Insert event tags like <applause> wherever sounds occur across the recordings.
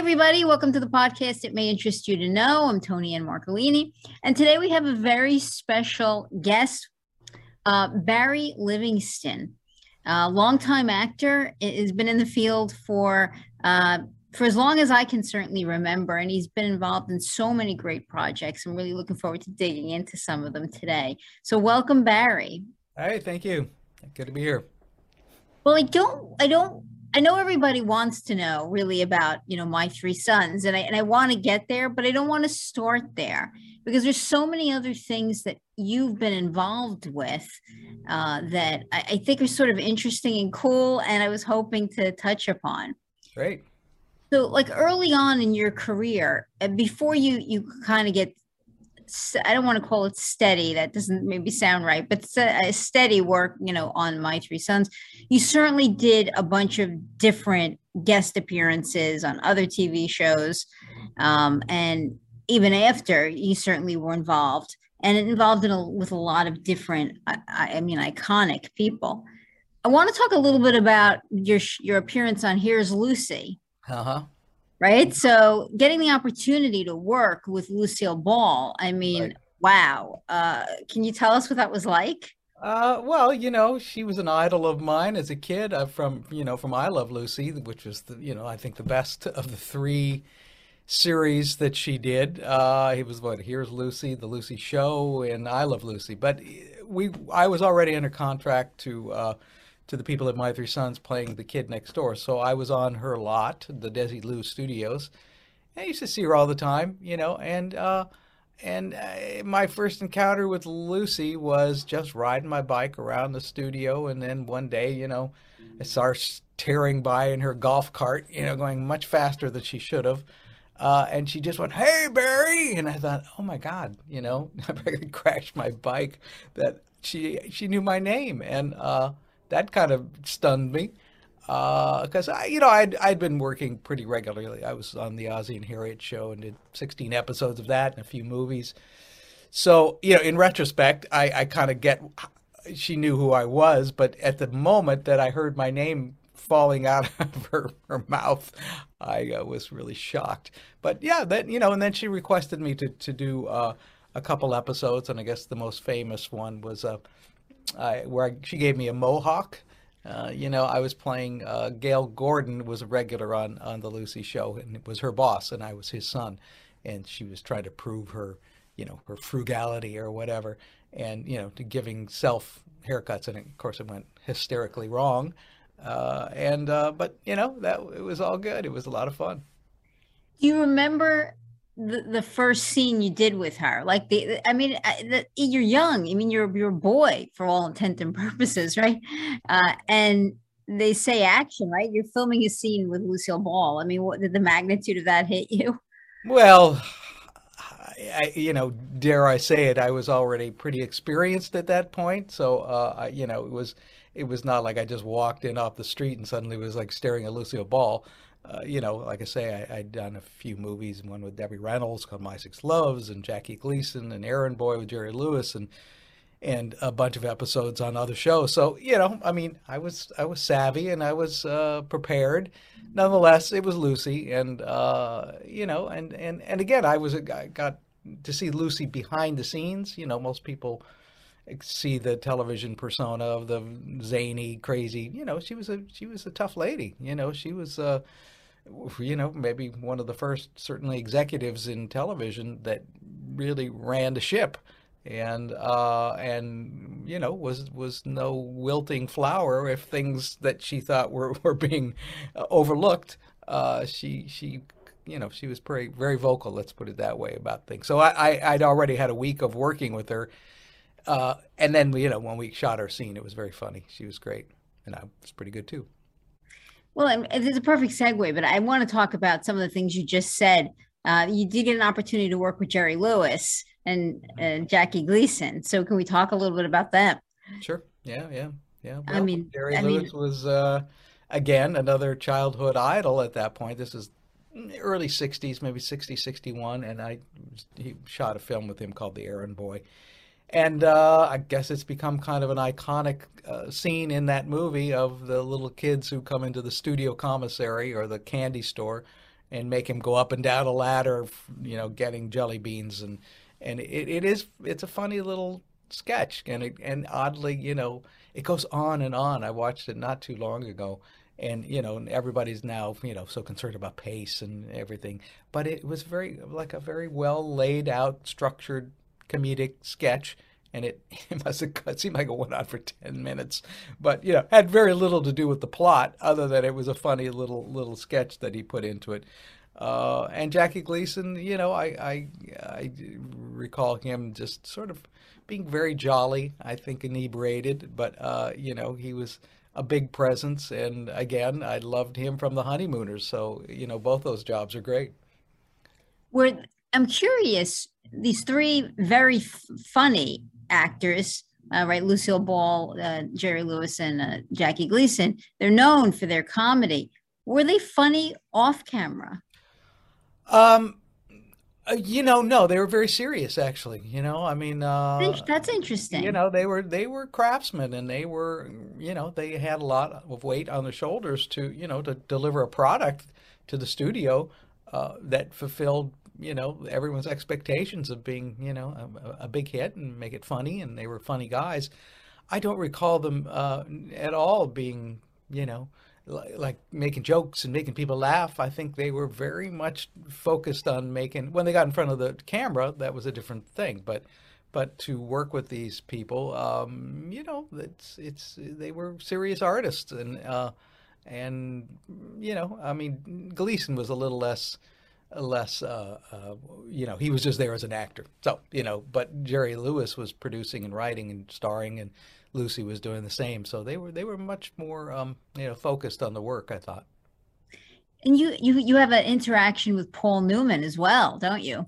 Everybody. Welcome to the podcast. It may interest you to know. I'm Tony and Marcolini. And today we have a very special guest, uh, Barry Livingston, a longtime actor, has been in the field for. Uh, for as long as I can certainly remember, and he's been involved in so many great projects. I'm really looking forward to digging into some of them today. So, welcome, Barry. Hi, thank you. Good to be here. Well, I don't, I don't I know everybody wants to know really about, you know, my three sons and I and I want to get there, but I don't want to start there because there's so many other things that you've been involved with uh, that I, I think are sort of interesting and cool and I was hoping to touch upon. Great. So like early on in your career, uh, before you you kind of get I don't want to call it steady. That doesn't maybe sound right, but steady work, you know, on My Three Sons. You certainly did a bunch of different guest appearances on other TV shows. Um, and even after, you certainly were involved. And it involved in a, with a lot of different, I, I mean, iconic people. I want to talk a little bit about your your appearance on Here's Lucy. Uh huh right? So getting the opportunity to work with Lucille Ball, I mean, right. wow. Uh, can you tell us what that was like? Uh, well, you know, she was an idol of mine as a kid. Uh, from you know, from I Love Lucy, which was the you know I think the best of the three series that she did. Uh, he was what? Here's Lucy, the Lucy Show, and I Love Lucy. But we, I was already under contract to uh, to the people at My Three Sons playing the kid next door. So I was on her lot, the Desilu Studios. I used to see her all the time, you know, and uh, and uh, my first encounter with Lucy was just riding my bike around the studio, and then one day, you know, I saw her tearing by in her golf cart, you know, going much faster than she should have. Uh, and she just went, "Hey, Barry!" And I thought, "Oh my God!" You know, <laughs> I crashed my bike. That she she knew my name, and uh, that kind of stunned me because uh, I, you know, I'd I'd been working pretty regularly. I was on the Ozzie and Harriet show and did 16 episodes of that and a few movies. So you know, in retrospect, I, I kind of get she knew who I was, but at the moment that I heard my name falling out <laughs> of her, her mouth, I uh, was really shocked. But yeah, then you know, and then she requested me to to do uh, a couple episodes, and I guess the most famous one was. Uh, I, where I, she gave me a mohawk. Uh, you know, I was playing uh, Gale Gordon was a regular on on the Lucy show, and it was her boss, and I was his son, and she was trying to prove her, you know, her frugality or whatever, and you know, to giving self haircuts, and of course it went hysterically wrong, uh, and uh, but you know that it was all good. It was a lot of fun. You remember the, the first scene you did with her like the i mean the, you're young i mean you're you're a boy for all intent and <laughs> purposes right? Uh, and they say action right? You're filming a scene with lucille ball. I mean what did the magnitude of that <laughs> hit you? Well I, you know dare i say it i was already pretty experienced at that point. So uh, I, you know it was it was not like i just walked in off the street and suddenly was like staring at lucille ball uh, you know, like I say, I, had done a few movies, one with Debbie Reynolds called My Six Loves, and Jackie Gleason, and Errand Boy with Jerry Lewis, and and a bunch of episodes on other shows. So you know, I mean, I was I was savvy and I was uh, prepared. Nonetheless, it was Lucy, and uh, you know, and and and again, I was I got to see Lucy behind the scenes. You know, most people see the television persona of the zany, crazy. You know, she was a she was a tough lady. You know, she was. Uh, you know, maybe one of the first, certainly executives in television that really ran the ship, and uh, and you know was was no wilting flower if things that she thought were <laughs> were being overlooked. Uh, she she you know she was pretty very vocal. Let's put it that way about things. So I, I would already had a week of working with her, uh, and then you know when we shot our scene, it was very funny. She was great, and I was pretty good too. Well, it's a perfect segue, but I want to talk about some of the things you just said. Uh, you did get an opportunity to work with Jerry Lewis and uh, Jackie Gleason. So, can we talk a little bit about them? Sure. Yeah. Yeah. Yeah. Well, I mean, Jerry I Lewis mean, was uh, again another childhood idol at that point. This is early 60s, maybe 60, 61. And I he shot a film with him called The Errand Boy and uh, I guess it's become kind of an iconic uh, scene in that movie of the little kids who come into the studio commissary or the candy store, and make him go up and down a ladder, you know, getting jelly beans. And and it, it is it's a funny little sketch. And it, and oddly, you know, it goes on and on. I watched it not too long ago. And you know everybody's now you know so concerned about pace and everything. But it was very like a very well laid out structured comedic sketch and it, <laughs> it must have it seemed like it went on for 10 minutes but you know had very little to do with the plot other than it was a funny little little sketch that he put into it uh, and Jackie Gleason, you know, I, I I recall him just sort of being very jolly. I think inebriated, but uh, you know, he was a big presence. And again, I loved him from the Honeymooners. So you know, both those jobs are great. Were I'm curious. These three very f- funny actors, uh, right? Lucille Ball, uh, Jerry Lewis, and uh, Jackie Gleason. They're known for their comedy. Were they funny off camera? Um, uh, you know, no, they were very serious. Actually, you know, I mean, uh, that's interesting. You know, they were they were craftsmen, and they were, you know, they had a lot of weight on their shoulders to, you know, to deliver a product to the studio uh, that fulfilled, you know, everyone's expectations of being, you know, a, a, big hit and make it funny. And they were funny guys. I don't recall them uh, at all being, you know, like making jokes and making people laugh. I think they were very much focused on making. When they got in front of the camera, that was a different thing. But but to work with these people, um, you know, it's it's they were serious artists and uh, and you know, I mean, Gleason was a little less less uh, uh, you know he was just there as an actor so you know but jerry lewis was producing and writing and starring and Lucy was doing the same. So they were they were much more um, you know focused on the work. I thought. And you you you have an interaction with Paul Newman as well, don't you?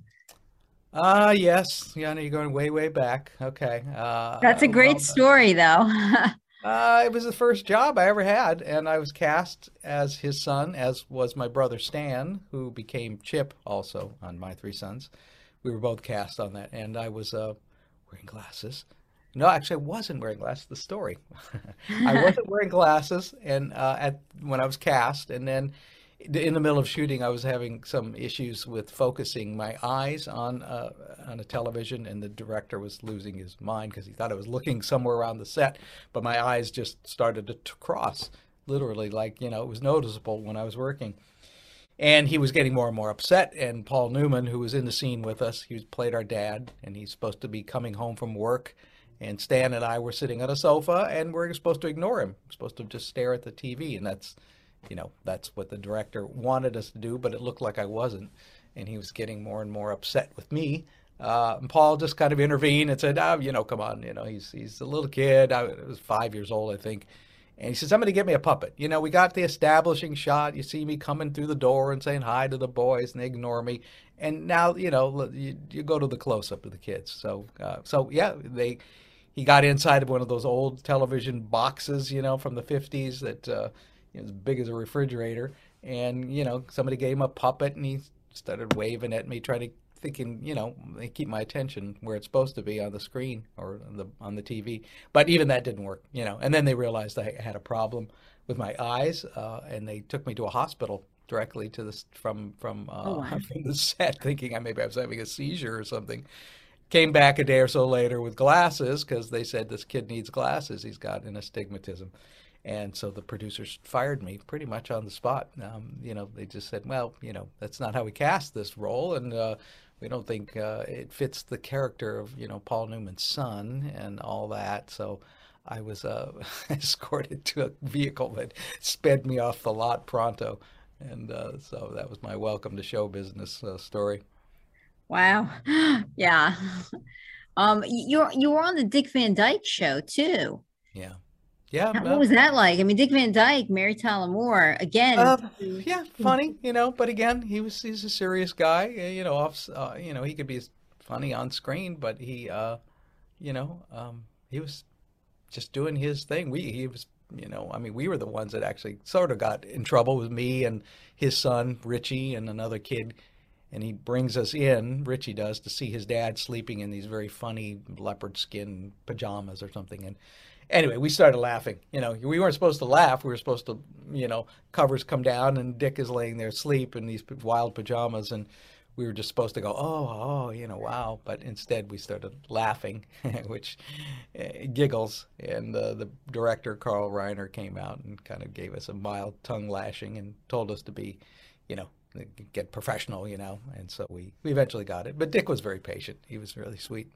Ah, uh, yes. Yeah, you're going way way back. Okay. Uh, That's a great well, story, though. <laughs> uh, it was the first job I ever had, and I was cast as his son, as was my brother Stan, who became Chip also on My Three Sons. We were both cast on that, and I was uh, wearing glasses no, actually, I wasn't wearing glasses. The story, <laughs> I wasn't wearing glasses, and uh, at when I was cast, and then in the middle of shooting, I was having some issues with focusing my eyes on uh, on a television, and the director was losing his mind because he thought I was looking somewhere around the set, but my eyes just started to t- cross, literally, like you know, it was noticeable when I was working. And he was getting more and more upset. And Paul Newman, who was in the scene with us, he played our dad, and he's supposed to be coming home from work and Stan and I were sitting on a sofa, and we're supposed to ignore him. We're supposed to just stare at the TV, and that's, you know, that's what the director wanted us to do. But it looked like I wasn't, and he was getting more and more upset with me. Uh, and Paul just kind of intervened and said, oh, you know, come on, you know, he's he's a little kid. I was five years old, I think. And he says, somebody get me a puppet. You know, we got the establishing shot. You see me coming through the door and saying hi to the boys, and they ignore me. And now, you know, you, you go to the close up of the kids. So, uh, so yeah, they he got inside of one of those old television boxes, you know, from the 50s that uh, you know, as big as a refrigerator. And, you know, somebody gave him a puppet and he started waving at me, trying to thinking, you know, they keep my attention where it's supposed to be on the screen or on the on the TV. But even that didn't work, you know. And then they realized I had a problem with my eyes, uh, and they took me to a hospital directly to the from from uh, oh, wow. <laughs> from the set, thinking I maybe I was having a seizure or something. Came back a day or so later with glasses because they said this kid needs glasses. He's got an astigmatism. And so the producers fired me pretty much on the spot. Um, you know, they just said, well, you know, that's not how we cast this role. And uh, we don't think uh, it fits the character of, you know, Paul Newman's son and all that. So I was uh, <laughs> escorted to a vehicle that sped me off the lot pronto. And uh, so that was my welcome to show business uh, story. Wow. <gasps> yeah. <laughs> Um, you're you were on the Dick Van Dyke show too. Yeah. Yeah. How, what was that like? I mean, Dick Van Dyke, Mary Tyler Moore, again. Uh, yeah, funny, you know. But again, he was he's a serious guy. You know, off. Uh, you know, he could be funny on screen, but he, uh, you know, um, he was just doing his thing. We he was, you know, I mean, we were the ones that actually sort of got in trouble with me and his son Richie and another kid and he brings us in, Richie does, to see his dad sleeping in these very funny leopard skin pajamas or something. And anyway, we started laughing. You know, we weren't supposed to laugh. We were supposed to, you know, covers come down and Dick is laying there asleep in these wild pajamas, and we were just supposed to go, oh, oh, you know, wow. But instead, we started laughing, <laughs> which uh, giggles. And uh, the director, Carl Reiner, came out and kind of gave us a mild tongue lashing and told us to be, you know, get professional, you know. And so we, we eventually got it. But Dick was very patient. He was really sweet.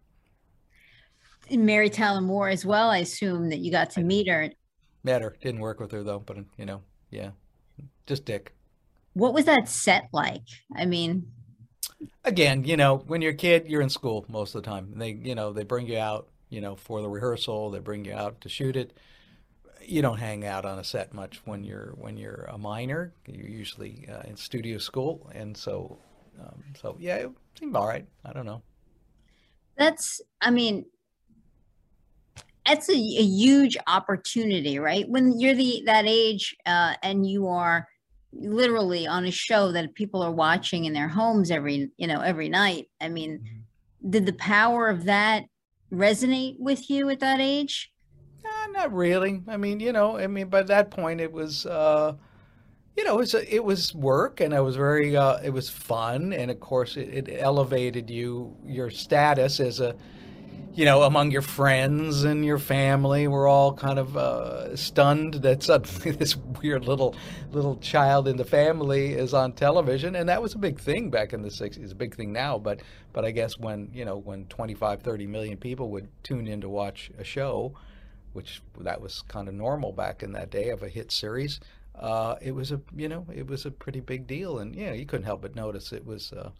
Mary Tyler Moore as well. I assume that you got to meet her. Met her. Didn't work with her though, but you know, yeah, just Dick. What was that set like? I mean, again, you know, when you're a kid, you're in school most of the time. They, you know, they bring you out, you know, for the rehearsal. They bring you out to shoot it. You don't hang out on a set much when you're when you're a minor. You're usually uh, in studio school, and so, um, so yeah, it seemed all right. I don't know. That's, I mean, that's a, a huge opportunity, right? When you're the that age uh, and you are literally on a show that people are watching in their homes every you know every night i mean mm-hmm. did the power of that resonate with you at that age uh, not really i mean you know i mean by that point it was uh you know, it was it was work, and it was very uh, it was fun, and of course, it, it elevated you your status as a you know, among your friends and your family. Were all kind of uh, stunned that suddenly <laughs> this weird little little child in the family is on television, and that was a big thing back in the 60s. It's a big thing now, but but I guess when you know when 25, 30 million people would tune in to watch a show, which that was kind of normal back in that day of a hit series, uh, it was a you know it was a pretty big deal, and yeah, you couldn't help but notice it was, uh,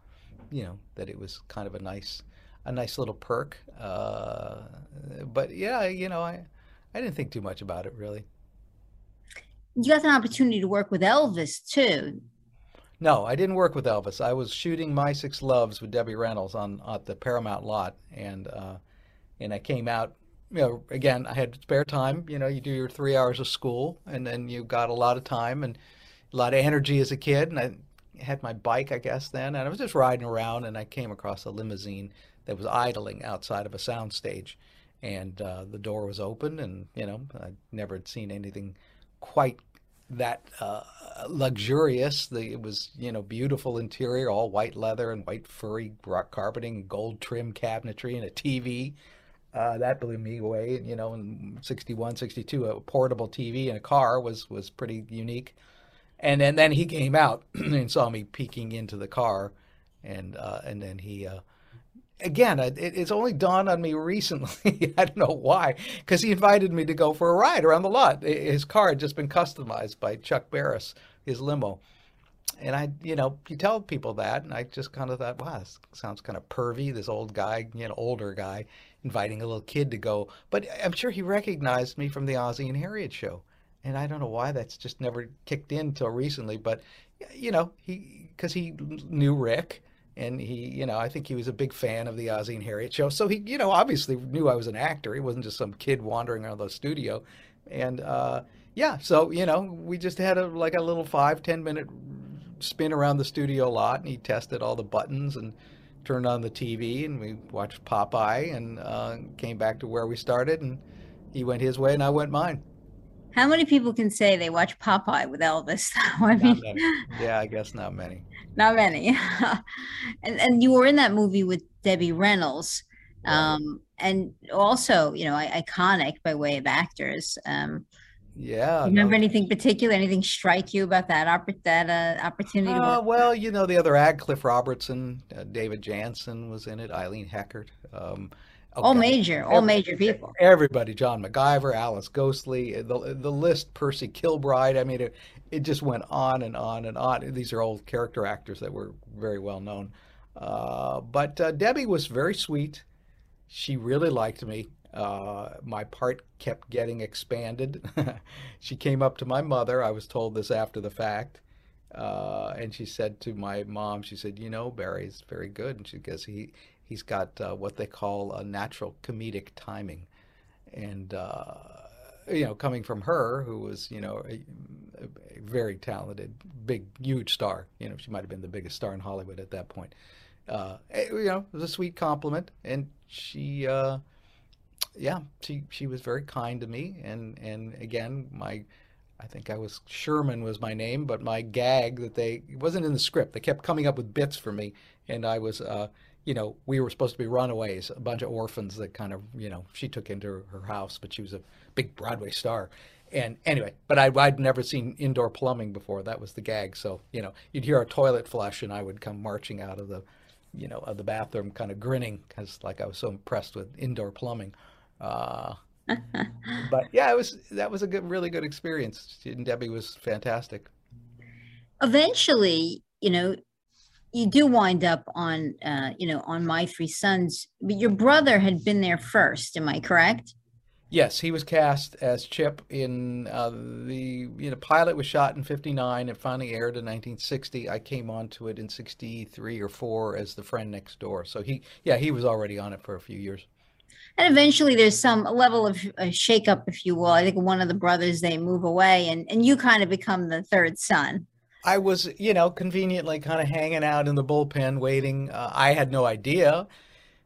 you know, that it was kind of a nice a nice little perk. Uh, but yeah, you know, I I didn't think too much about it really. You got an opportunity to work with Elvis too. No, I didn't work with Elvis. I was shooting My Six Loves with Debbie Reynolds on at the Paramount lot, and uh, and I came out. You know, again, I had spare time. You know, you do your three hours of school, and then you got a lot of time and a lot of energy as a kid. And I had my bike, I guess, then, and I was just riding around, and I came across a limousine that was idling outside of a soundstage, and uh, the door was open, and you know I never had seen anything quite that uh, luxurious. The, it was you know beautiful interior, all white leather and white furry rock carpeting, gold trim cabinetry, and a TV. Uh, that blew me away. You know, in 61, 62, a portable TV in a car was was pretty unique. And then, then he came out <clears throat> and saw me peeking into the car, and uh, and then he uh, again, it, it's only dawned on me recently. <laughs> I don't know why, because he invited me to go for a ride around the lot. His car had just been customized by Chuck Barris, his limo. And I, you know, you tell people that, and I just kind of thought, wow, this sounds kind of pervy. This old guy, you know, older guy, inviting a little kid to go. But I'm sure he recognized me from the Ozzie and Harriet show, and I don't know why that's just never kicked in till recently. But you know, he because he knew Rick, and he, you know, I think he was a big fan of the Ozzie and Harriet show. So he, you know, obviously knew I was an actor. He wasn't just some kid wandering around the studio. And uh, yeah, so you know, we just had a like a little five ten minute spin around the studio lot, and he tested all the buttons and turned on the TV, and we watched Popeye, and uh, came back to where we started, and he went his way, and I went mine. How many people can say they watch Popeye with Elvis? <laughs> I mean, yeah, I guess not many. <laughs> Not many. <laughs> and and you were in that movie with Debbie Reynolds, um, and also you know iconic by way of actors. Um, yeah. remember no. anything particular? Anything strike you about that oppor- that uh, opportunity? Uh, well, you know the other ad, Cliff Robertson, uh, David Janssen was in it, Eileen Heckart. Um, all major, all major people. Everybody, John McGiver, Alice Ghostley, the the list, Percy Kilbride. I mean, it, it just went on and on and on. These are old character actors that were very well known. Uh, but uh, Debbie was very sweet. She really liked me. Uh, my part kept getting expanded. <laughs> she came up to my mother. I was told this after the fact. Uh, and she said to my mom, she said, "You know, Barry's very good." And she goes, "He he's got uh, what they call a natural comedic timing, and uh, you know, coming from her, who was you know a, a, very talented, big, huge star. You know, she might have been the biggest star in Hollywood at that point. Uh, eh, you know, it was a sweet compliment, and she, uh, yeah, she she was very kind to me, and and again, my I think I was Sherman was my name, but my gag that they it wasn't in the script. They kept coming up with bits for me, and I was, uh, you know, we were supposed to be runaways, a bunch of orphans that kind of, you know, she took into her house, but she was a big Broadway star. And anyway, but I, I'd never seen indoor plumbing before. That was the gag. So you know, you'd hear a toilet flush, and I would come marching out of the, you know, of the bathroom, kind of grinning because like I was so impressed with indoor plumbing. Uh, <laughs> but yeah, it was that was a good, really good experience. And Debbie was fantastic. Eventually, you know, you do wind up on, uh, you know, on My Three Sons, but your brother had been there first. Am I correct? Yes, he was cast as Chip in uh, the you know pilot was shot in '59. It finally aired in 1960. I came onto it in '63 or four as the friend next door. So he, yeah, he was already on it for a few years. And eventually, there's some level of a shakeup, if you will. I think one of the brothers they move away, and and you kind of become the third son. I was, you know, conveniently kind of hanging out in the bullpen waiting. Uh, I had no idea.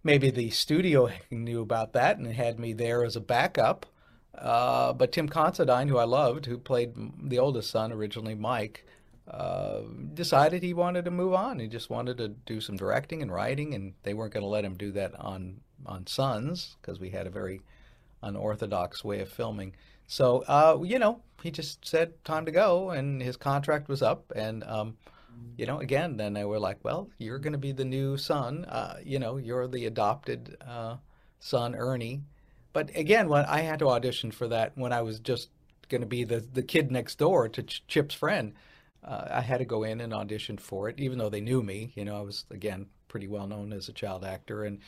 Maybe the studio <laughs> knew about that and had me there as a backup. Uh, but Tim Considine, who I loved, who played the oldest son originally, Mike, uh, decided he wanted to move on. He just wanted to do some directing and writing, and they weren't going to let him do that on on Sons because we had a very unorthodox way of filming. So, uh, you know, he just said time to go, and his contract was up. And, um, you know, again, then they were like, well, you're going to be the new son. Uh, you know, you're the adopted uh, son, Ernie. But again, when I had to audition for that, when I was just going to be the the kid next door to Ch- Chip's friend, uh, I had to go in and audition for it, even though they knew me. You know, I was again pretty well known as a child actor, and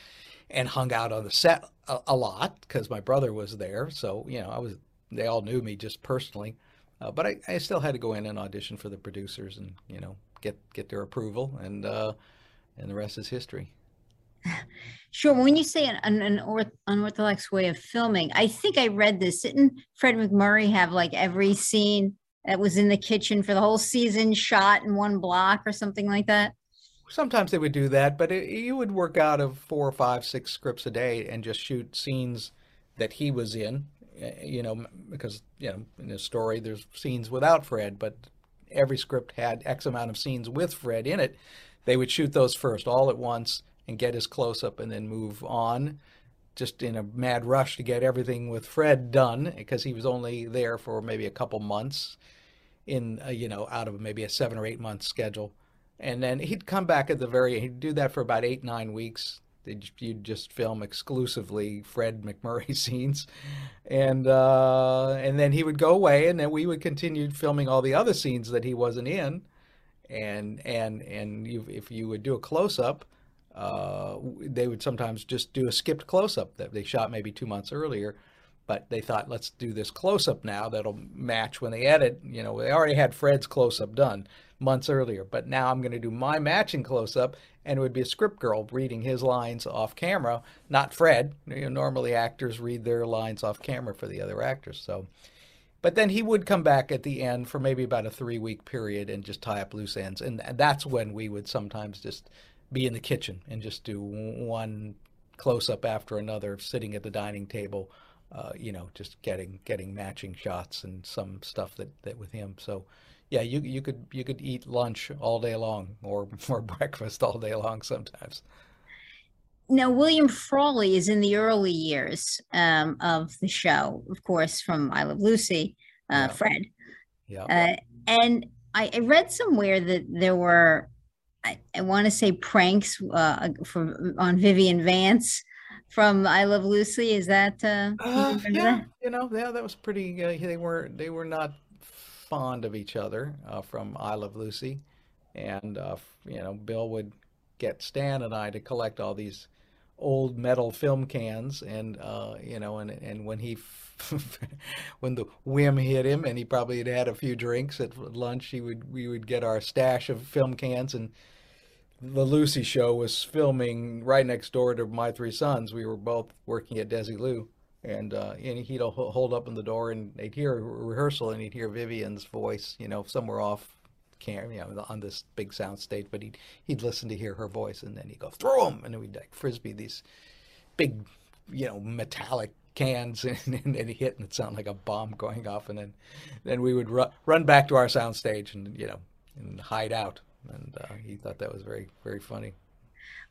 and hung out on the set a, a lot because my brother was there. So you know, I was they all knew me just personally, uh, but I, I still had to go in and audition for the producers and you know get get their approval, and uh, and the rest is history. Sure. When you say an, an, unorthodox way of filming, I think I read this. Didn't Fred MacMurray have like every scene that was in the kitchen for the whole season shot in one block or something like that? Sometimes they would do that, but it, you would work out of four or five, six scripts a day and just shoot scenes that he was in. Eh, you know, because you know in the story there's scenes without Fred, but every script had X amount of scenes with Fred in it. They would shoot those first all at once and get his close up and then move on just in a mad rush to get everything with Fred done because he was only there for maybe a couple months in a, you know out of maybe a 7 or 8 month schedule and then he'd come back at the very he'd do that for about eight nine weeks you'd just film exclusively Fred MacMurray <laughs> scenes, and uh, and then he would go away, and then we would continue filming all the other scenes that he wasn't in, and and and you, if you would do a close up, uh, they would sometimes just do a skipped close up that they shot maybe two months earlier, but they thought let's do this close up now that'll match when they edit. You know, they already had Fred's close up done months earlier. But now I'm going to do my matching close up, and it would be a script girl reading his lines off camera, not Fred. You know, normally actors read their lines off camera for the other actors. So, but then he would come back at the end for maybe about a three week period and just tie up loose ends, and that's when we would sometimes just be in the kitchen and just do one close up after another, sitting at the dining table. Uh, you know, just getting getting matching shots and some stuff that, that with him. So yeah, you you could you could eat lunch all day long or <laughs> or breakfast all day long sometimes. Now, William Frawley is in the early years um, of the show, of course, from I Love Lucy, uh, yeah. Fred. Yeah. Uh, and I, I, read somewhere that there were, I, I want to say, pranks uh, for, on Vivian Vance from I Love Lucy. Is that? Uh, uh yeah, that? you know, yeah, that was pretty. Uh, they were they were not fond of each other uh, from I Love Lucy, and uh, you know Bill would get Stan and I to collect all these old metal film cans, and uh, you know, and and when he <laughs> when the whim hit him, and he probably had had a few drinks at lunch, he would we would get our stash of film cans and. The Lucy show was filming right next door to My Three Sons. We were both working at Desilu, and uh, and he'd hold up in the door and they'd hear a rehearsal and he'd hear Vivian's voice, you know, somewhere off camera, you know, on this big sound stage, but he'd he'd listen to hear her voice and then he'd go throw them and then we'd like frisbee these big you know, metallic cans <laughs> and, and it hit and it sounded like a bomb going off and then then we would ru- run back to our sound stage and you know and hide out. And uh, he thought that was very very funny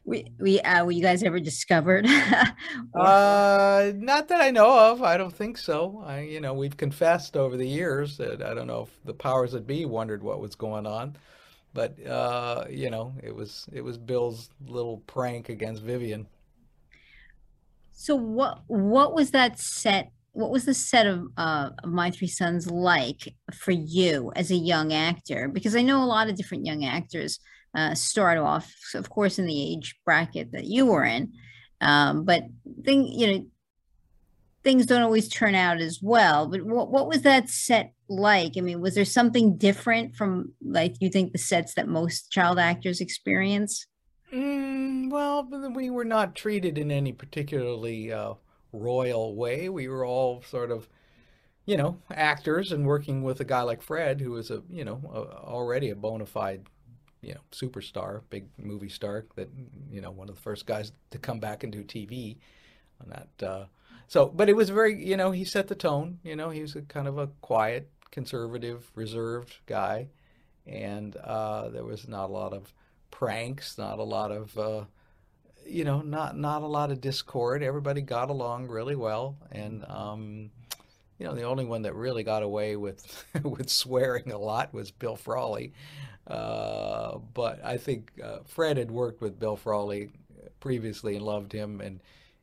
we we uh, were you guys ever discovered <laughs> uh not that i know of i don't think so i you know we've confessed over the years that i don't know if the powers that be wondered what was going on but uh you know it was it was bill's little prank against vivian so what what was that set? What was the set of uh, My Three Sons like for you as a young actor? Because I know a lot of different young actors uh, start off, of course, in the age bracket that you were in, um, but thing you know things don't always turn out as well. But what what was that set like? I mean, was there something different from like you think the sets that most child actors experience? Mm, well, we were not treated in any particularly uh, royal way. We were all sort of, you know, actors and working with a guy like Fred, who was a, you know, a, already a bona fide, you know, superstar, big movie star. That you know, one of the first guys to come back and do TV on that. Uh, so, but it was very, you know, he set the tone. You know, he was a kind of a quiet, conservative, reserved guy, and uh, there was not a lot of pranks, not a lot of, uh, you know, not not a lot of discord. Everybody got along really well, and um, you know, the only one that really got away with <laughs> with swearing a lot was Bill Frawley. Uh, but I think uh, Fred had worked with Bill Frawley previously and loved him, and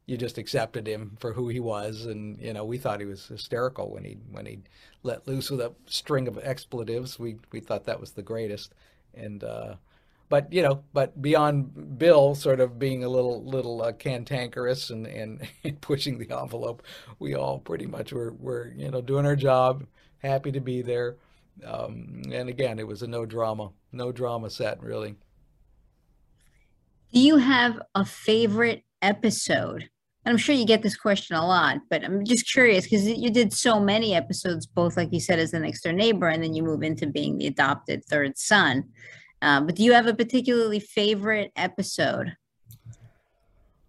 you just accepted him for who he was. And you know, we thought he was hysterical when he when he let loose with a string of expletives. We we thought that was the greatest, and uh, but you know, but beyond Bill sort of being a little little uh, cantankerous and, and, <laughs> and pushing the envelope, we all pretty much were were you know doing our job, happy to be there, um, and again, it was a no drama, no drama set really. Do you have a favorite episode? And I'm sure you get this question a lot, but I'm just curious because you did so many episodes, both like you said as the next door neighbor, and then you move into being the adopted third son. Um, but do you have a particularly favorite episode?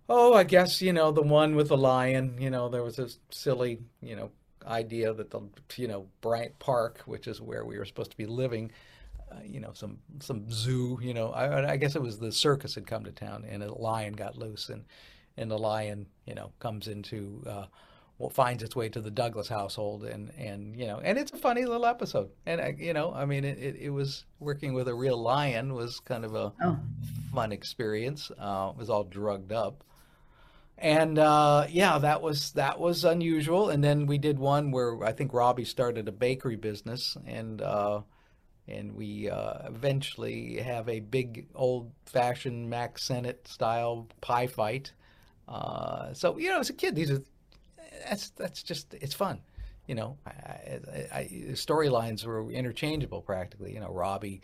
Oh, I guess you know the one with the lion. You know, there was this silly, you know, idea that the you know Bryant Park, which is where we were supposed to be living, uh, you know, some some zoo. You know, I, I guess it was the circus had come to town, and a lion got loose, and and the lion, you know, comes into uh, finds its way to the Douglas household, and and you know, and it's a funny little episode, and uh, you know, I mean, it, it, it, was working with a real lion was kind of a oh. fun experience. Uh, it was all drugged up, and uh, yeah, that was that was unusual. And then we did one where I think Robbie started a bakery business, and uh, and we uh, eventually have a big old-fashioned Mack Sennett style pie fight. Uh, so you know, as a kid, these are that's that's just it's fun. You know, storylines were interchangeable practically. You know, Robbie,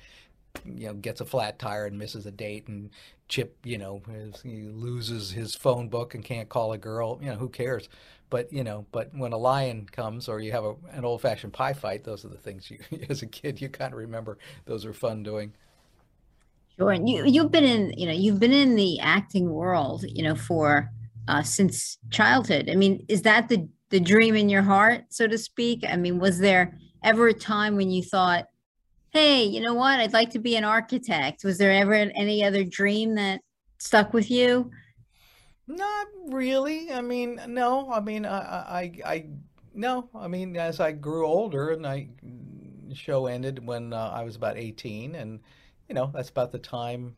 you know, gets a flat tire and misses a date, and Chip, you know, he loses his phone book and can't call a girl. You know, who cares? But you know, but when a lion comes or you have a, an old-fashioned pie fight, those are the things you, <laughs> as a kid, you kind of remember. Those are fun doing. Sure, and you you've been in you know you've been in the acting world you know for uh, since childhood. I mean, is that the the dream in your heart, so to speak? I mean, was there ever a time when you thought, "Hey, you know what? I'd like to be an architect." Was there ever any other dream that stuck with you? Not really. I mean, no. I mean, I, I, I no. I mean, as I grew older, and I show ended when uh, I was about eighteen, and you know, that's about the time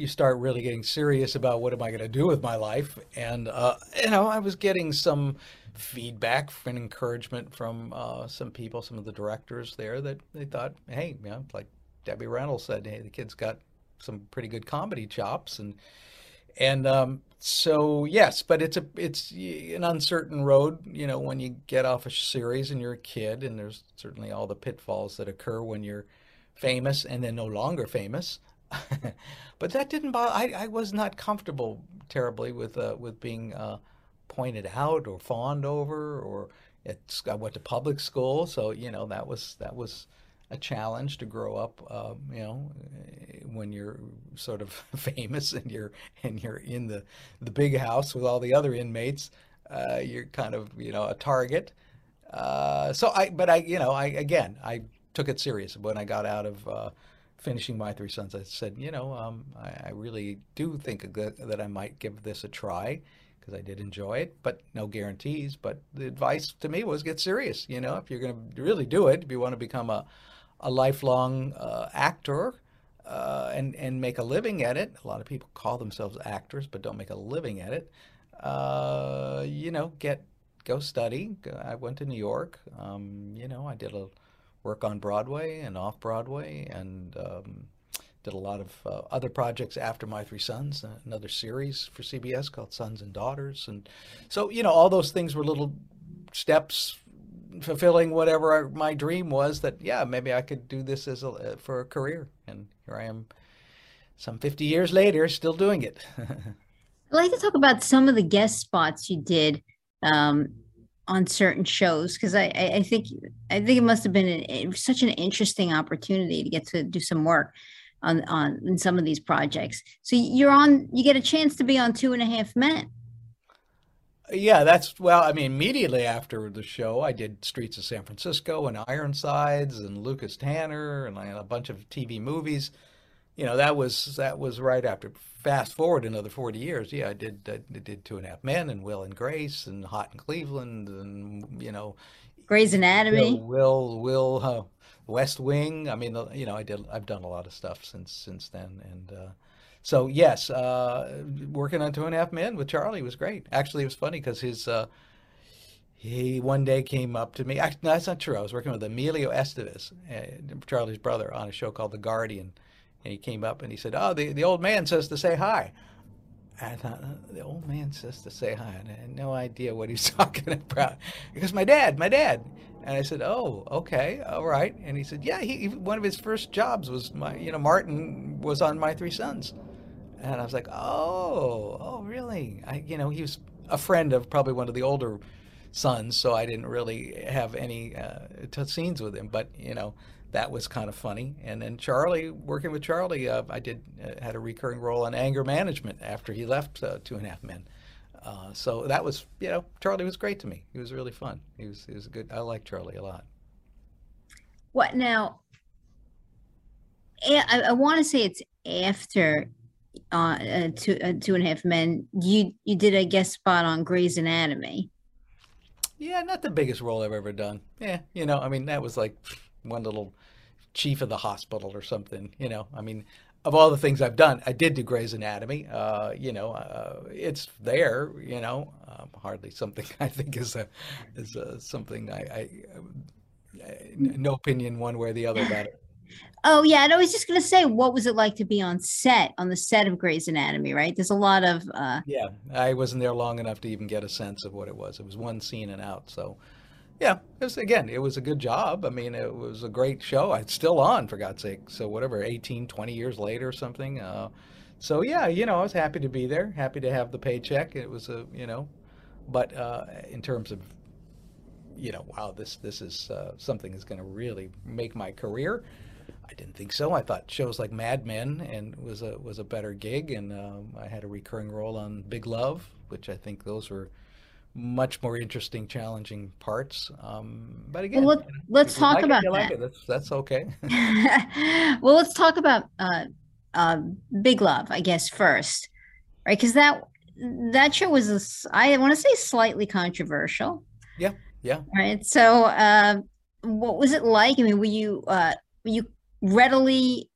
you start really getting serious about what am I going to do with my life. And, uh, you know, I was getting some feedback and encouragement from uh, some people, some of the directors there that they thought, hey, you know, like Debbie Reynolds said, hey, the kid's got some pretty good comedy chops. And, and um, so, yes, but it's a it's an uncertain road, you know, when you get off a series and you're a kid, and there's certainly all the pitfalls that occur when you're famous and then no longer famous. <laughs> but that didn't bother. I, I was not comfortable terribly with uh, with being uh, pointed out or fawned over. Or it's, I went to public school, so you know that was that was a challenge to grow up. Uh, you know, when you're sort of <laughs> famous and you're and you're in the the big house with all the other inmates, uh, you're kind of you know a target. Uh, so I, but I, you know, I again, I took it serious when I got out of uh, finishing my three sons. I said, you know, um, I, I, really do think that, that I might give this a try because I did enjoy it, but no guarantees. But the advice to me was get serious. You know, if you're going to really do it, if you want to become a a lifelong uh, actor. Uh, and and make a living at it. A lot of people call themselves actors, but don't make a living at it. Uh, you know, get go study. I went to New York. Um, you know, I did a work on Broadway and off Broadway, and um, did a lot of uh, other projects after My Three Sons. Uh, another series for CBS called Sons and Daughters, and so you know, all those things were little steps fulfilling whatever my dream was that yeah maybe i could do this as a uh, for a career and here i am some 50 years later still doing it <laughs> i'd like to talk about some of the guest spots you did um, on certain shows because I, I, think I think it must have been an, eh, such an interesting opportunity to get to do some work on on in some of these projects. So you're on you get a chance to be on Two and a Half Men. Yeah, that's well. I mean, immediately after the show, I did Streets of San Francisco and Ironsides and Lucas Tanner and a bunch of TV movies. You know, that was that was right after fast forward another 40 years, yeah, I did I did Two and a Half Men and Will and Grace and Hot in Cleveland and you know, Grey's Anatomy, Will Will, Will uh, West Wing. I mean, you know, I did I've done a lot of stuff since since then, and uh, so yes, uh, working on Two and a Half Men with Charlie was great. Actually, it was funny because his. Uh, he one day came up to me. Actually, no, that's not true. I was working with Emilio Estevez, uh, Charlie's brother, on a show called The Guardian, and he came up and he said, "Oh, the, the old man says to say hi." I thought, uh, the old man says to say hi. And I had no idea what he's <laughs> talking about. Because my dad, my dad. And I said, oh, okay, all right. And he said, yeah, he, one of his first jobs was my, you know, Martin was on My Three Sons. And I was like, oh, oh, really? I, you know, he was a friend of probably one of the older sons, so I didn't really have any uh, scenes with him. But, you know, that was kind of funny. And then Charlie, working with Charlie, uh, I did uh, had a recurring role on anger management after he left uh, Two and a Half Men. Uh, so that was, you know, Charlie was great to me. He was really fun. He was, he was good. I like Charlie a lot. What now? I, I want to say it's after uh, uh, two, uh, two and a half men. You you did a guest spot on Grey's Anatomy. Yeah, not the biggest role I've ever done. Yeah, you know, I mean that was like one little chief of the hospital or something. You know, I mean, of all the things I've done, I did do Grey's Anatomy. Uh, you know, uh, it's there. You know, um, hardly something <laughs> I think is a is a, something I, I, I, no opinion one way or the other about it. Oh yeah, and I was just gonna say, what was it like to be on set on the set of Grey's Anatomy? Right, there's a lot of. Uh... Yeah, I wasn't there long enough to even get a sense of what it was. It was one scene and out, so yeah, it was, again, it was a good job. I mean, it was a great show. It's still on, for God's sake. So whatever, 18, 20 years later or something. Uh, so yeah, you know, I was happy to be there, happy to have the paycheck. It was a, you know, but uh, in terms of, you know, wow, this this is uh, something that's going to really make my career. I didn't think so. I thought shows like Mad Men and was a was a better gig, and um, I had a recurring role on Big Love, which I think those were much more interesting, challenging parts. Um, but again, well, let, us talk like about it, that. Like that's, that's okay. <laughs> <laughs> well, let's talk about uh, uh, Big Love, I guess first, right? Because that that show was, a, I want to say, slightly controversial. Yeah, yeah. Right. So, uh, what was it like? I mean, were you uh, were you readily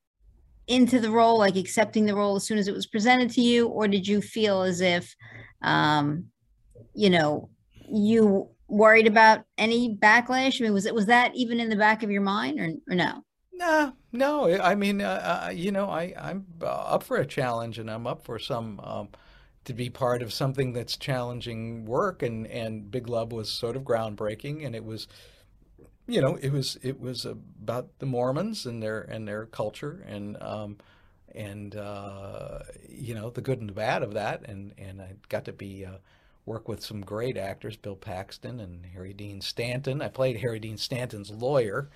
into the role, like accepting the role as soon as it was presented to you, or did you feel as if um, you know, you worried about any backlash? I mean, was it was that even in the back of your mind, or, or no? No, no. I mean, uh, uh, you know, I I'm up for a challenge, and I'm up for some um, to be part of something that's challenging work. And and Big Love was sort of groundbreaking, and it was, you know, it was it was about the Mormons and their and their culture, and um, and uh, you know the good and the bad of that, and and I got to be. Uh, work with some great actors, Bill Paxton and Harry Dean Stanton. I played Harry Dean Stanton's lawyer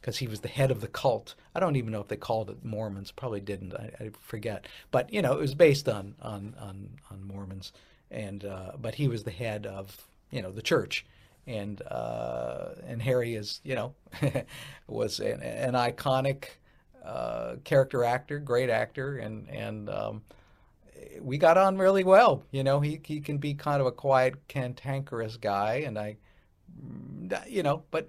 because he was the head of the cult. I don't even know if they called it Mormons. Probably didn't. I, I forget. But you know, it was based on on on, on Mormons, and uh, but he was the head of you know the church, and uh, and Harry is you know <laughs> was an, an iconic uh, character actor, great actor, and and um, we got on really well. You know, he he can be kind of a quiet, cantankerous guy, and I, you know, but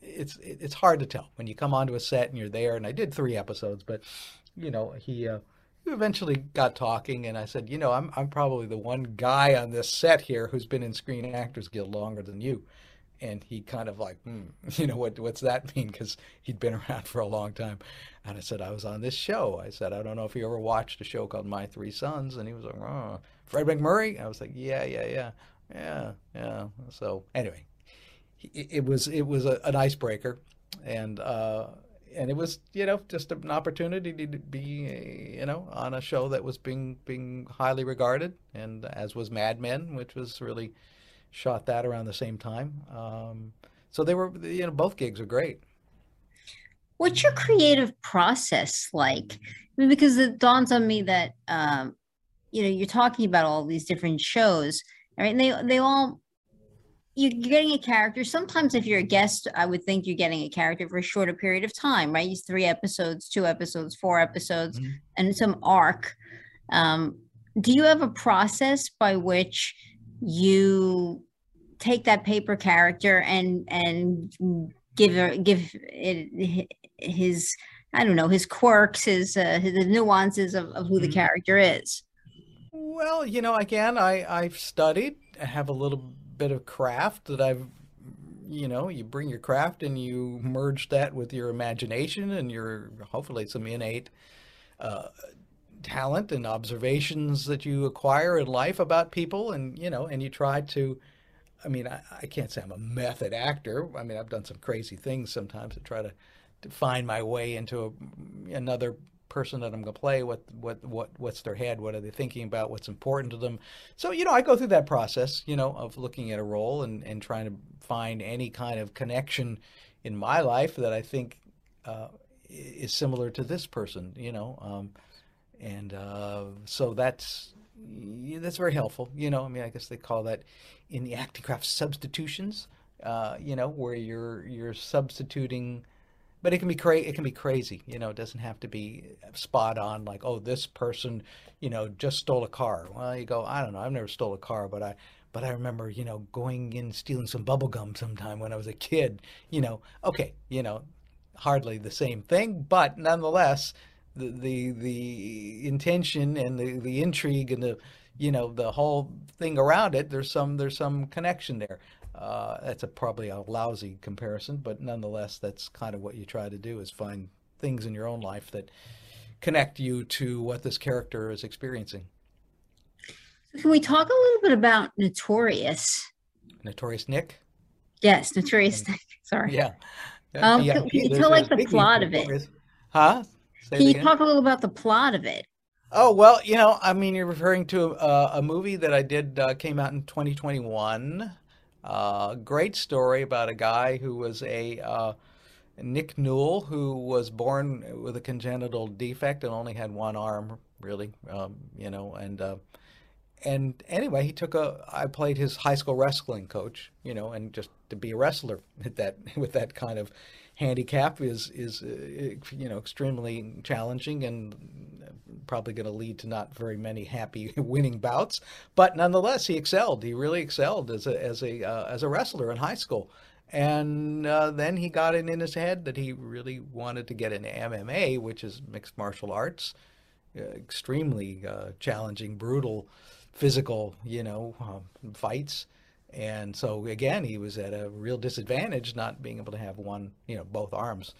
it's it's hard to tell when you come onto a set and you're there. And I did three episodes, but you know, he. Uh, eventually got talking, and I said, "You know, I'm I'm probably the one guy on this set here who's been in Screen Actors Guild longer than you." And he kind of like, hmm, <laughs> you know, what what's that mean? Because he'd been <laughs> around for a long time. And I said, I was on this show. I said, I don't know if you ever watched a show called My Three Sons. And he was like, oh, Fred MacMurray? I was like, yeah, yeah, yeah, yeah, yeah. So anyway, it, it was it was a, an icebreaker, and uh, and it was you know just an opportunity to be you know on a show that was being being highly regarded, and as was Mad Men, which was really shot that around the same time. Um, so they were you know both gigs are great. What's your creative process like? I mean, because it dawns on me that um, you know you're talking about all these different shows. I mean, they they all you're getting a character. Sometimes, if you're a guest, I would think you're getting a character for a shorter period of time, right? It's three episodes, two episodes, four episodes, mm-hmm. and some arc. Um, do you have a process by which you take that paper character and and give give it his I don't know his quirks, his uh, his the nuances of, of who the mm-hmm. character is. Well, you know, again, I I've studied, I have a little bit of craft that I've you know you bring your craft and you merge that with your imagination and your hopefully some innate uh, talent and observations that you acquire in life about people and you know and you try to i mean I, I can't say i'm a method actor i mean i've done some crazy things sometimes to try to to find my way into a, another person that I'm going to play. What what what what's their head? What are they thinking about? What's important to them? So you know, I go through that process, you know, of looking at a role and and trying to find any kind of connection in my life that I think uh, is similar to this person. You know, um, and uh, so that's that's very helpful. You know, I mean, I guess they call that in the acting craft substitutions. Uh, you know, where you're you're substituting but it can be cra- it can be crazy you know it doesn't have to be spot on like oh this person you know just stole a car well you go i don't know i've never stole a car but i but i remember you know going in stealing some bubble gum sometime when i was a kid you know okay you know hardly the same thing but nonetheless the the, the intention and the, the intrigue and the you know the whole thing around it there's some there's some connection there uh, that's a, probably a lousy comparison, but nonetheless, that's kind of what you try to do is find things in your own life that connect you to what this character is experiencing. Can we talk a little bit about Notorious? Notorious Nick? Yes, Notorious Nick. Sorry. Yeah. Um, yeah, can, can you tell like the plot of it? Huh? Say can you talk a little about the plot of it? Oh well, you know, I mean, you're referring to uh, a movie that I did uh, came out in 2021 uh, great story about a guy who was a uh, Nick Newell, who was born with a congenital defect and only had one arm, really, um, you know, and uh, and anyway, he took a. I played his high school wrestling coach, you know, and just to be a wrestler <laughs> with that with that kind of handicap is is uh, you know extremely challenging and probably going to lead to not very many happy <laughs> winning bouts. But nonetheless, he excelled. He really excelled as a as a uh, as a wrestler in high school. And uh, then he got it in his head that he really wanted to get into MMA, which is mixed martial arts, uh, extremely uh, challenging, brutal, physical, you know, um, fights. And so again, he was at a real disadvantage not being able to have one, you know, both arms.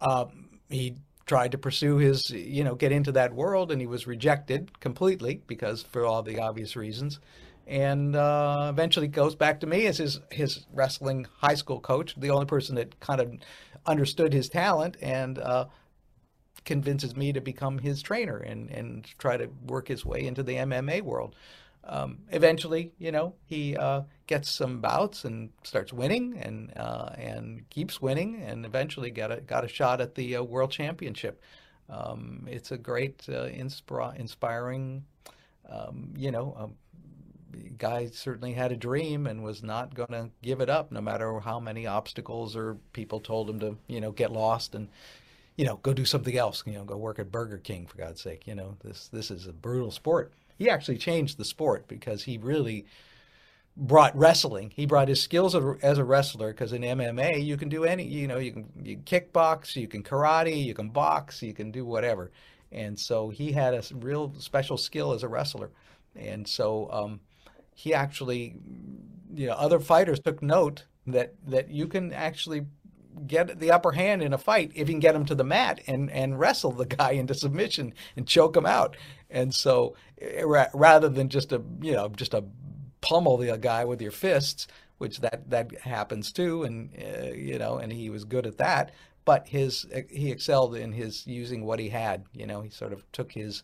Um, he tried to pursue his, you know, get into that world, and he was rejected completely because for all the obvious reasons. And uh, eventually goes back to me as his his wrestling high school coach, the only person that kind of understood his talent, and uh, convinces me to become his trainer and and try to work his way into the MMA world. um, eventually, you know, he uh, gets some bouts and starts winning and uh, and keeps winning and eventually got a got a shot at the uh, world championship. Um, it's a great, uh, inspira- inspiring, um, you know, um, guy certainly had a dream and was not going to give it up, no matter how many obstacles or people told him to, you know, get lost and, you know, go do something else. You know, go work at Burger King for God's sake. You know, this this is a brutal sport. He actually changed the sport because he really brought wrestling. He brought his skills as a wrestler because in MMA you can do any, you know, you can you kickbox, you can karate, you can box, you can do whatever. And so he had a real special skill as a wrestler. And so um, he actually, you know, other fighters took note that that you can actually get the upper hand in a fight if you can get him to the mat and and wrestle the <laughs> guy into submission and choke him out. And so eh, rather than just a you know just a pummel the guy with your fists, which that that happens too, and uh, you know, and he was good at that. But his he excelled in his using what he had. You know, he sort of took his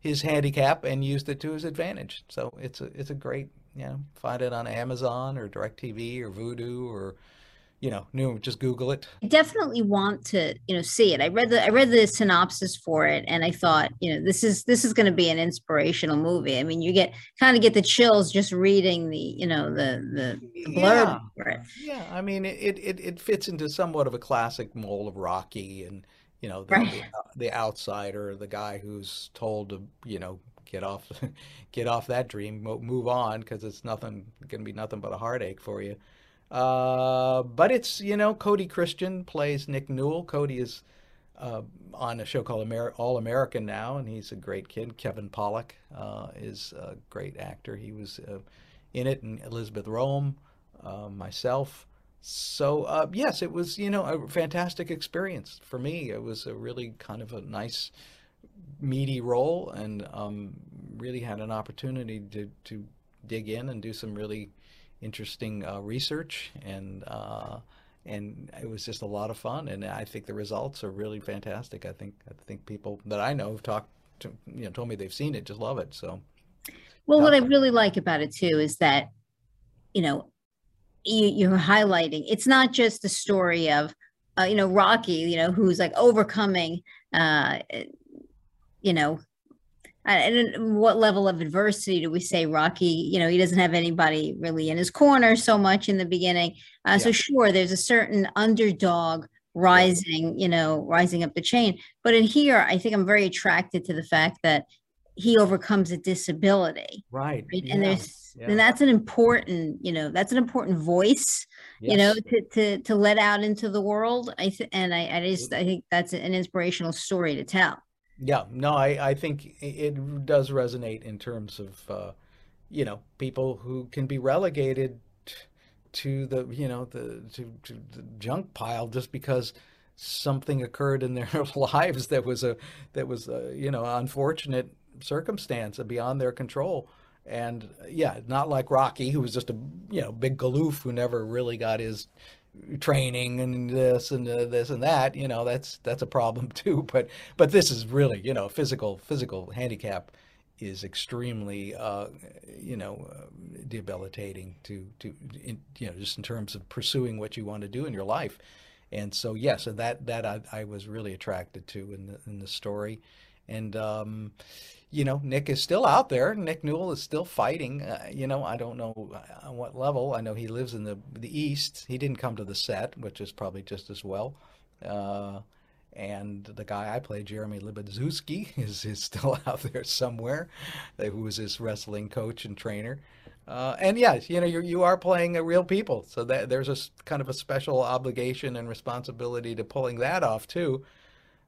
his handicap and used it to his advantage. So it's a it's a great you know find it on Amazon or DirecTV or Vudu or you know, new just Google it. I definitely want to, you know, see it. I read the I read the synopsis for it and I thought, you know, this is this is going to be an inspirational movie. I mean, you get kind of get the chills just reading the, you know, the the, blurb yeah. for it. Yeah, I mean, it, it it fits into somewhat of a classic mold of Rocky and, you know, the, right. the, the outsider, the guy who's told to, you know, get off <laughs> get off that dream, move on because it's nothing going to be nothing but a heartache for you. Uh, but it's you know Cody Christian plays Nick Newell. Cody is uh, on a show called Amer- All American now, and he's a great kid. Kevin Pollak uh, is a great actor. He was uh, in it, and Elizabeth Röhm, uh, myself. So uh, yes, it was you know a fantastic experience for me. It was a really kind of a nice meaty role, and um, really had an opportunity to to dig in and do some really interesting uh, research and uh, and it was just a lot of fun and I think the results are really fantastic. I think I think people that I know have talked to you know told me they've seen it just love it. So well what I really like about it too is that you know you, you're highlighting it's not just the story of uh, you know Rocky you know who's like overcoming uh you know and what level of adversity do we say Rocky? You know, he doesn't have anybody really in his corner so much in the beginning. Uh, yeah. So sure, there's a certain underdog rising, you know, rising up the chain. But in here, I think I'm very attracted to the fact that he overcomes a disability. Right. right? And there's yeah. and that's an important, you know, that's an important voice, yes. you know, to, to to let out into the world. I th- and I, I just I think that's an inspirational story to tell. Yeah, no, I, I think it does resonate in terms of, uh, you know, people who can be relegated to the, you know, the to, to the junk pile just because something occurred in their <laughs> lives that was a that was a, you know unfortunate circumstance beyond their control. And yeah, not like Rocky, who was just a you know big galoof who never really got his training and this and uh, this and that you know that's that's a problem <laughs> too. But but this is really you know physical physical handicap is extremely uh, you know uh, debilitating to to in, you know just in terms of pursuing what you want to do in your life. And so yes so that that I, I was really attracted to in the in the story. And um, you know, Nick is still out there. Nick Newell is still fighting. Uh, you know, I don't know uh, on what level. I know he lives in the the East. He didn't come to the set, which is probably just as well. Uh, and the guy I play, Jeremy Libadzewski, <laughs> is, is still <laughs> out there somewhere, uh, who was his wrestling coach and trainer. Uh, and yes, you know, you you are playing a real people, so that there's a kind of a special obligation and responsibility to pulling that off too.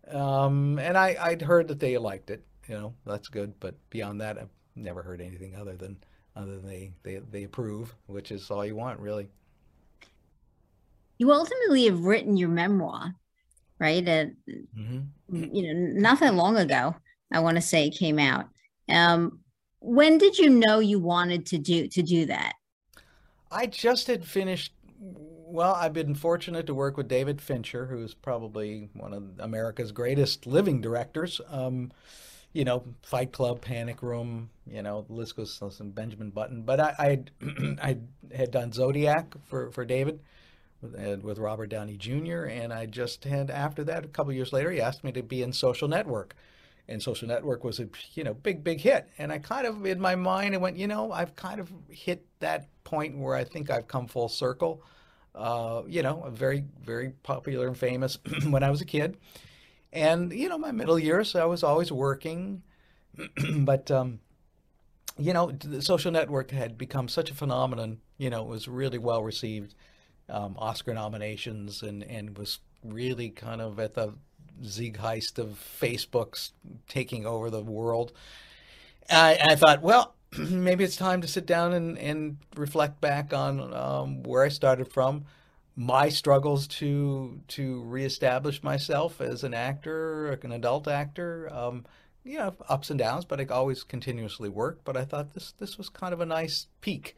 Um, and I I'd heard that they liked it you know that's good. But beyond that, I've never heard anything other than other than they they they approve, which is all you want, really. You ultimately have written your memoir, right? Uh, mm-hmm. You know, not that long ago. I want to say it came out. Um, when did you know you wanted to do to do that? I just had finished. Well, I've been fortunate to work with David Fincher, who is probably one of America's greatest living directors. Um, you know, Fight Club, Panic Room, you know, the list goes some Benjamin Button. But I <clears throat> I, had done Zodiac for for David with, with Robert Downey Jr. and I just had after that a couple years later he asked me to be in Social Network. And Social Network was a you know big big hit, and I kind of in my mind I went you know I've kind of hit that point where I think I've come full circle. Uh, you know, very very popular and famous <clears throat> when I was a kid, and you know my middle years I was always working, <clears throat> but um, you know the social network had become such a phenomenon. You know, it was really well received, um, Oscar nominations, and and was really kind of at the zeitgeist of Facebook's taking over the world. I, I thought, well, <clears throat> maybe it's time to sit down and, and reflect back on um, where I started from my struggles to to reestablish myself as an actor, like an adult actor. Um, you know, ups and downs, but I always continuously worked. But I thought this this was kind of a nice peak,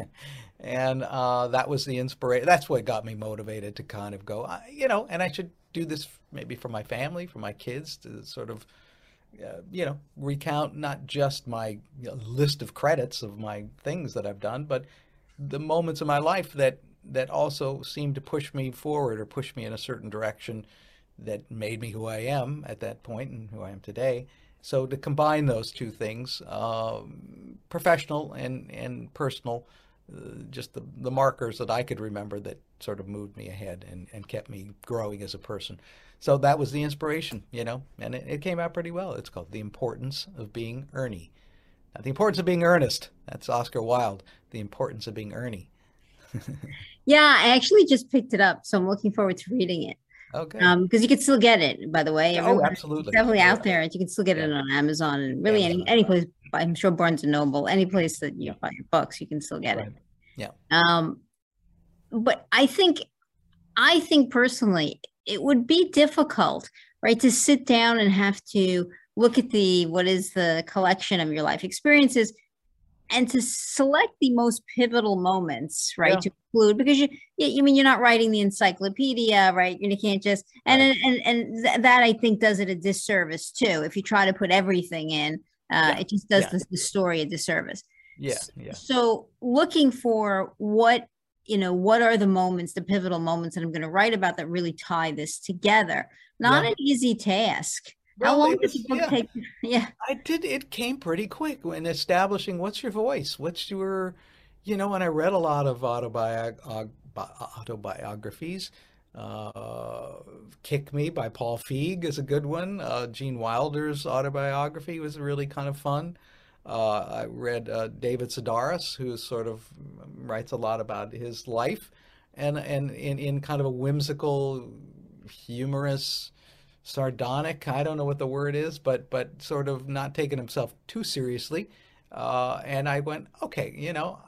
<laughs> and uh, that was the inspiration. That's what got me motivated to kind of go, you know, and I should do this maybe for my family, for my kids, to sort of. Uh, you know, recount not just my you know, list of credits of my things that I've done, but the moments of my life that that also seemed to push me forward or push me in a certain direction that made me who I am at that point and who I am today. So to combine those two things, um, professional and and personal, uh, just the, the markers that I could remember that sort of moved me ahead and, and kept me growing as a person. So that was the inspiration, you know, and it, it came out pretty well. It's called The Importance of Being Ernie. Now, the importance of being earnest. That's Oscar Wilde. The importance of being Ernie. <laughs> yeah, I actually just picked it up, so I'm looking forward to reading it. Okay. Um, because you can still get it, by the way. oh, absolutely. It's definitely out there. You can still get yeah. it on Amazon and really Amazon. any any place. I'm sure Barnes and Noble, any place that you buy your books, you can still get right. it. Yeah. Um, but I think, I think personally, it would be difficult, right, to sit down and have to look at the what is the collection of your life experiences and to select the most pivotal moments, right, yeah. to include because you, you mean you're not writing the encyclopedia, right? You can't just and right. and and th- that I think does it a disservice too. If you try to put everything in, uh, yeah. it just does yeah. the, the story a disservice. Yeah, yeah. So looking for what you know, what are the moments, the pivotal moments that I'm going to write about that really tie this together? Not an easy task. Well, How long did the book yeah. take? <laughs> Yeah, I did. It came pretty quick when establishing what's your voice, what's your, you know. And I read a lot of autobiog- autobiographies. Uh, Kick Me by Paul Feig is a good one. Uh, Gene Wilder's autobiography was really kind of fun. Uh, I read uh, David Sedaris, who sort of writes a lot about his life, and and in, in kind of a whimsical, humorous, sardonic. I don't know what the word is, but but sort of not taking himself too seriously. Uh, and I went, okay, you know,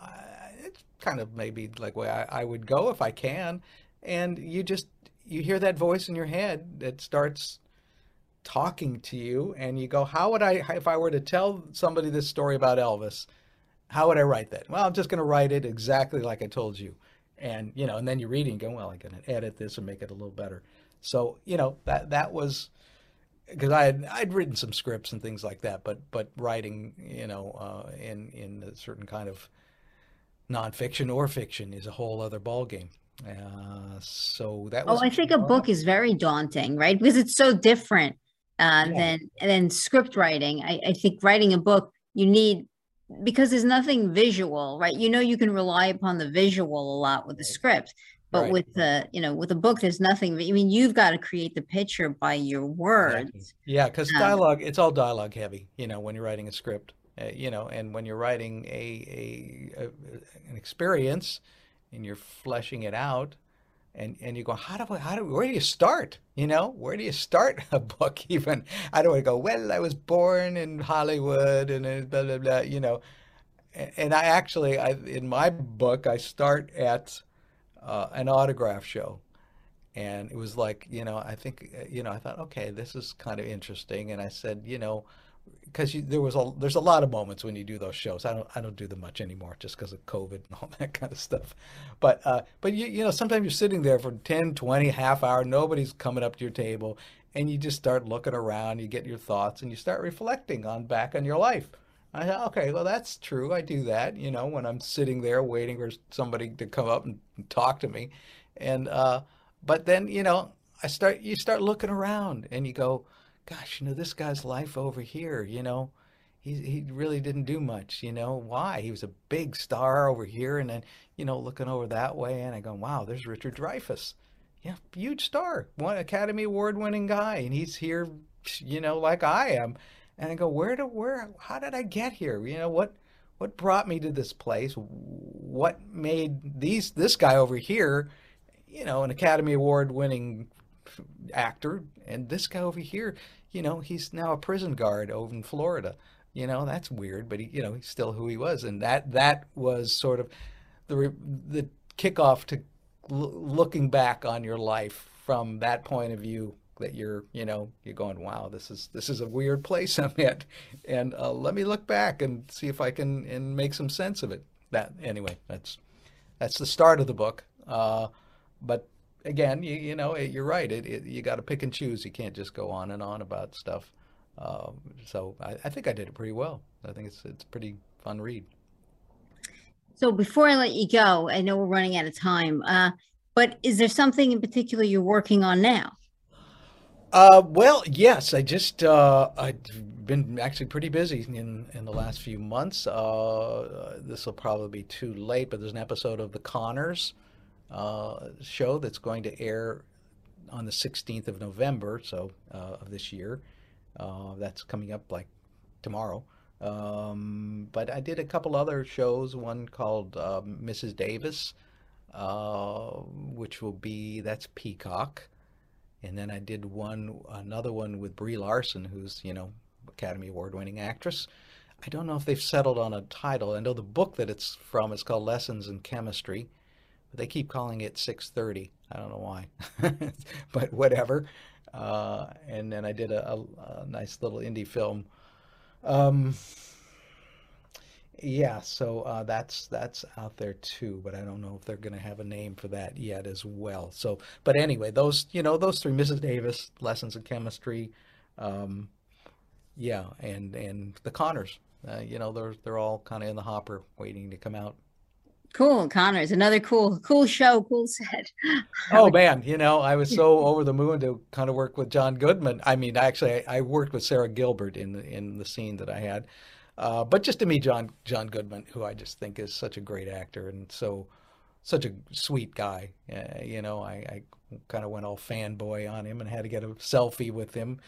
it's kind of maybe like way I, I would go if I can. And you just you hear that voice in your head that starts talking to you, and you go, how would I if I were to tell somebody this story about Elvis? How would I write that? Well, I'm just going to write it exactly like I told you. And you know, and then you read it and go, well, I'm going to edit this and make it a little better. So you know that that was because I had I'd written some scripts and things like that, but but writing you know uh, in in a certain kind of nonfiction or fiction is a whole other ballgame. Uh, so that was. Oh, I think a book is very daunting, right? Because it's so different uh, yeah. than than script writing. I, I think writing a book you need because there's nothing visual, right? You know, you can rely upon the visual a lot with the script. But right. with the, you know, with a book, there's nothing. I mean, you've got to create the picture by your words. Exactly. Yeah, because um, dialogue, it's all dialogue heavy. You know, when you're writing a script, uh, you know, and when you're writing a, a, a an experience, and you're fleshing it out, and and you go, how do I, how do where do you start? You know, where do you start <laughs> a book? Even I don't want to go. Well, I was born in Hollywood, and blah blah blah. You know, and, and I actually, I in my book, I start at uh, an autograph show. And it was like, you know, I think, uh, you know, I thought, okay, this is kind of interesting. And I said, you know, because there was a there's a lot of moments when you do those shows. I don't I don't do them much anymore just because of COVID and all <laughs> that kind of stuff. But uh, but you you know sometimes you're sitting there for 10, 20, half hour, nobody's coming up to your table, and you just start looking around. You get your thoughts and you start reflecting on back on your life. I thought, okay, well that's true. I do that. You know when I'm sitting there waiting for somebody to come up and talk to me, and uh, but then you know I start you start looking around and you go gosh, you know, this guy's life over here, you know, he, he really didn't do much, you know, why? He was a big star over here. And then, you know, looking over that way and I go, wow, there's Richard Dreyfuss. Yeah, huge star, one Academy Award winning guy. And he's here, you know, like I am. And I go, where to, where, how did I get here? You know, what, what brought me to this place? What made these, this guy over here, you know, an Academy Award winning actor, and this guy over here, you know, he's now a prison guard over in Florida. You know, that's weird, but he, you know, he's still who he was, and that that was sort of the the kickoff to looking back on your life from that point of view that you're you know you're going wow this is this is a weird place <laughs> i'm at and uh, let me look back and see if i can and make some sense of it that anyway that's that's the start of the book uh, but again, you, you know, you're right. It, it you got to pick and choose. You can't just go on and on about stuff. Um, so I, I, think I did it pretty well. I think it's it's pretty fun read. So before I let you go, I know we're running out of time. Uh, but is there something in particular you're working on now? Uh, well, yes. I just uh, I've been actually pretty busy in in the last few months. Uh, this will probably be too late, but there's an episode of The Connors uh, show that's going to air on the 16th of November, so uh, of this year. Uh, that's coming up like tomorrow. Um, but I did a couple other shows. One called Mrs. Davis, uh, which will be that's Peacock, and then I did one another one with Brie Larson, who's you know Academy Award winning actress. I don't know if they've settled on a title. I know the book that it's from is called Lessons in Chemistry but they keep calling it 6:30. I don't know why, <laughs> but whatever. Uh, and then I did a, a, a nice little indie film. Um, yeah, so uh, that's that's out there too, but I don't know if they're going to have a name for that yet as well. So, but anyway, those you know those three, Mrs. Davis, Lessons in Chemistry, um, yeah, and and the Connors, uh, you know they're they're all kind of in the hopper, waiting to come out. Cool, Connors, another cool, cool show, cool set. <laughs> oh man, you know, I was so over the moon to kind of work with John Goodman. I mean, actually, I, I worked with Sara Gilbert in the, in the scene that I had, uh, but just to meet John John Goodman, who I just think is such a great actor and so such a sweet guy. Uh, you know, I, I kind of went all fanboy on him and had to get a selfie with him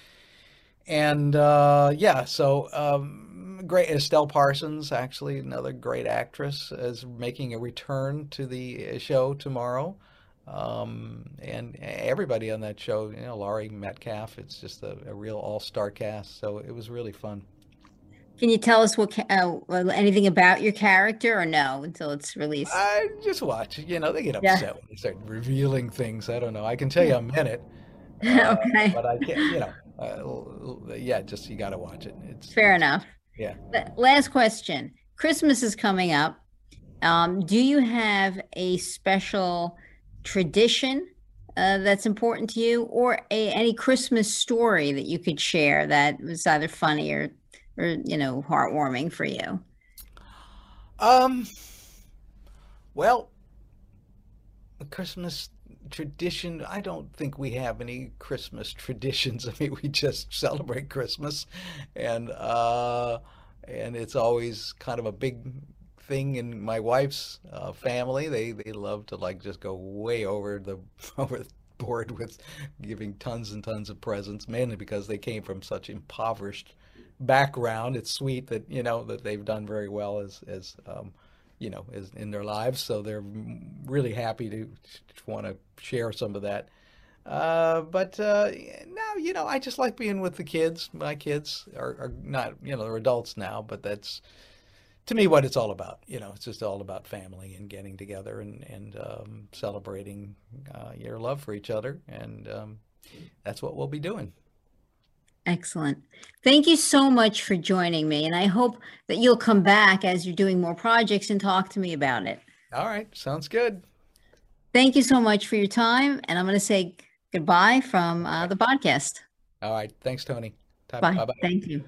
and uh, yeah, so um, great. Estelle Parsons, actually, another great actress, is making a return to the uh, show tomorrow. Um, and everybody on that show, you know, Laurie Metcalf, it's just a, a real all star cast. So it was really fun. Can you tell us what uh, anything about your character, or no, until it's released? I just watch. You know, they get upset yeah. when they start revealing things. I don't know. I can tell you a minute. <laughs> Uh, okay. But I can't. You know, uh, yeah, just you got to watch it. It's fair enough. Yeah. Last question. Christmas is coming up. Um, do you have a special tradition uh, that's important to you, or a, any Christmas story that you could share that was either funny or, or you know, heartwarming for you? Um. Well, Christmas tradition i don't think we have any christmas <laughs> traditions i mean we just celebrate christmas and uh and it's always kind of a big thing in my wife's uh, family they they love to like just go way over the <laughs> over the board with giving tons and tons of presents mainly because they came from such impoverished background it's sweet that you know that they've done very well as as um, you know, is in their lives. So they're really happy to, want to share some of that. Uh, but uh, now, you know, I just like being with the kids. My kids are, are, not, you know, they're adults now, but that's to me what it's all about. You know, it's just all about family and getting together and and um, celebrating uh, your love for each other, and um, that's what we'll be doing. Excellent. Thank you so much for joining me. And I hope that you'll come back as you're doing more projects and talk to me about it. All right. Sounds good. Thank you so much for your time. And I'm going to say goodbye from uh, the podcast. All right. Thanks, Tony. Bye. Bye. Thank you.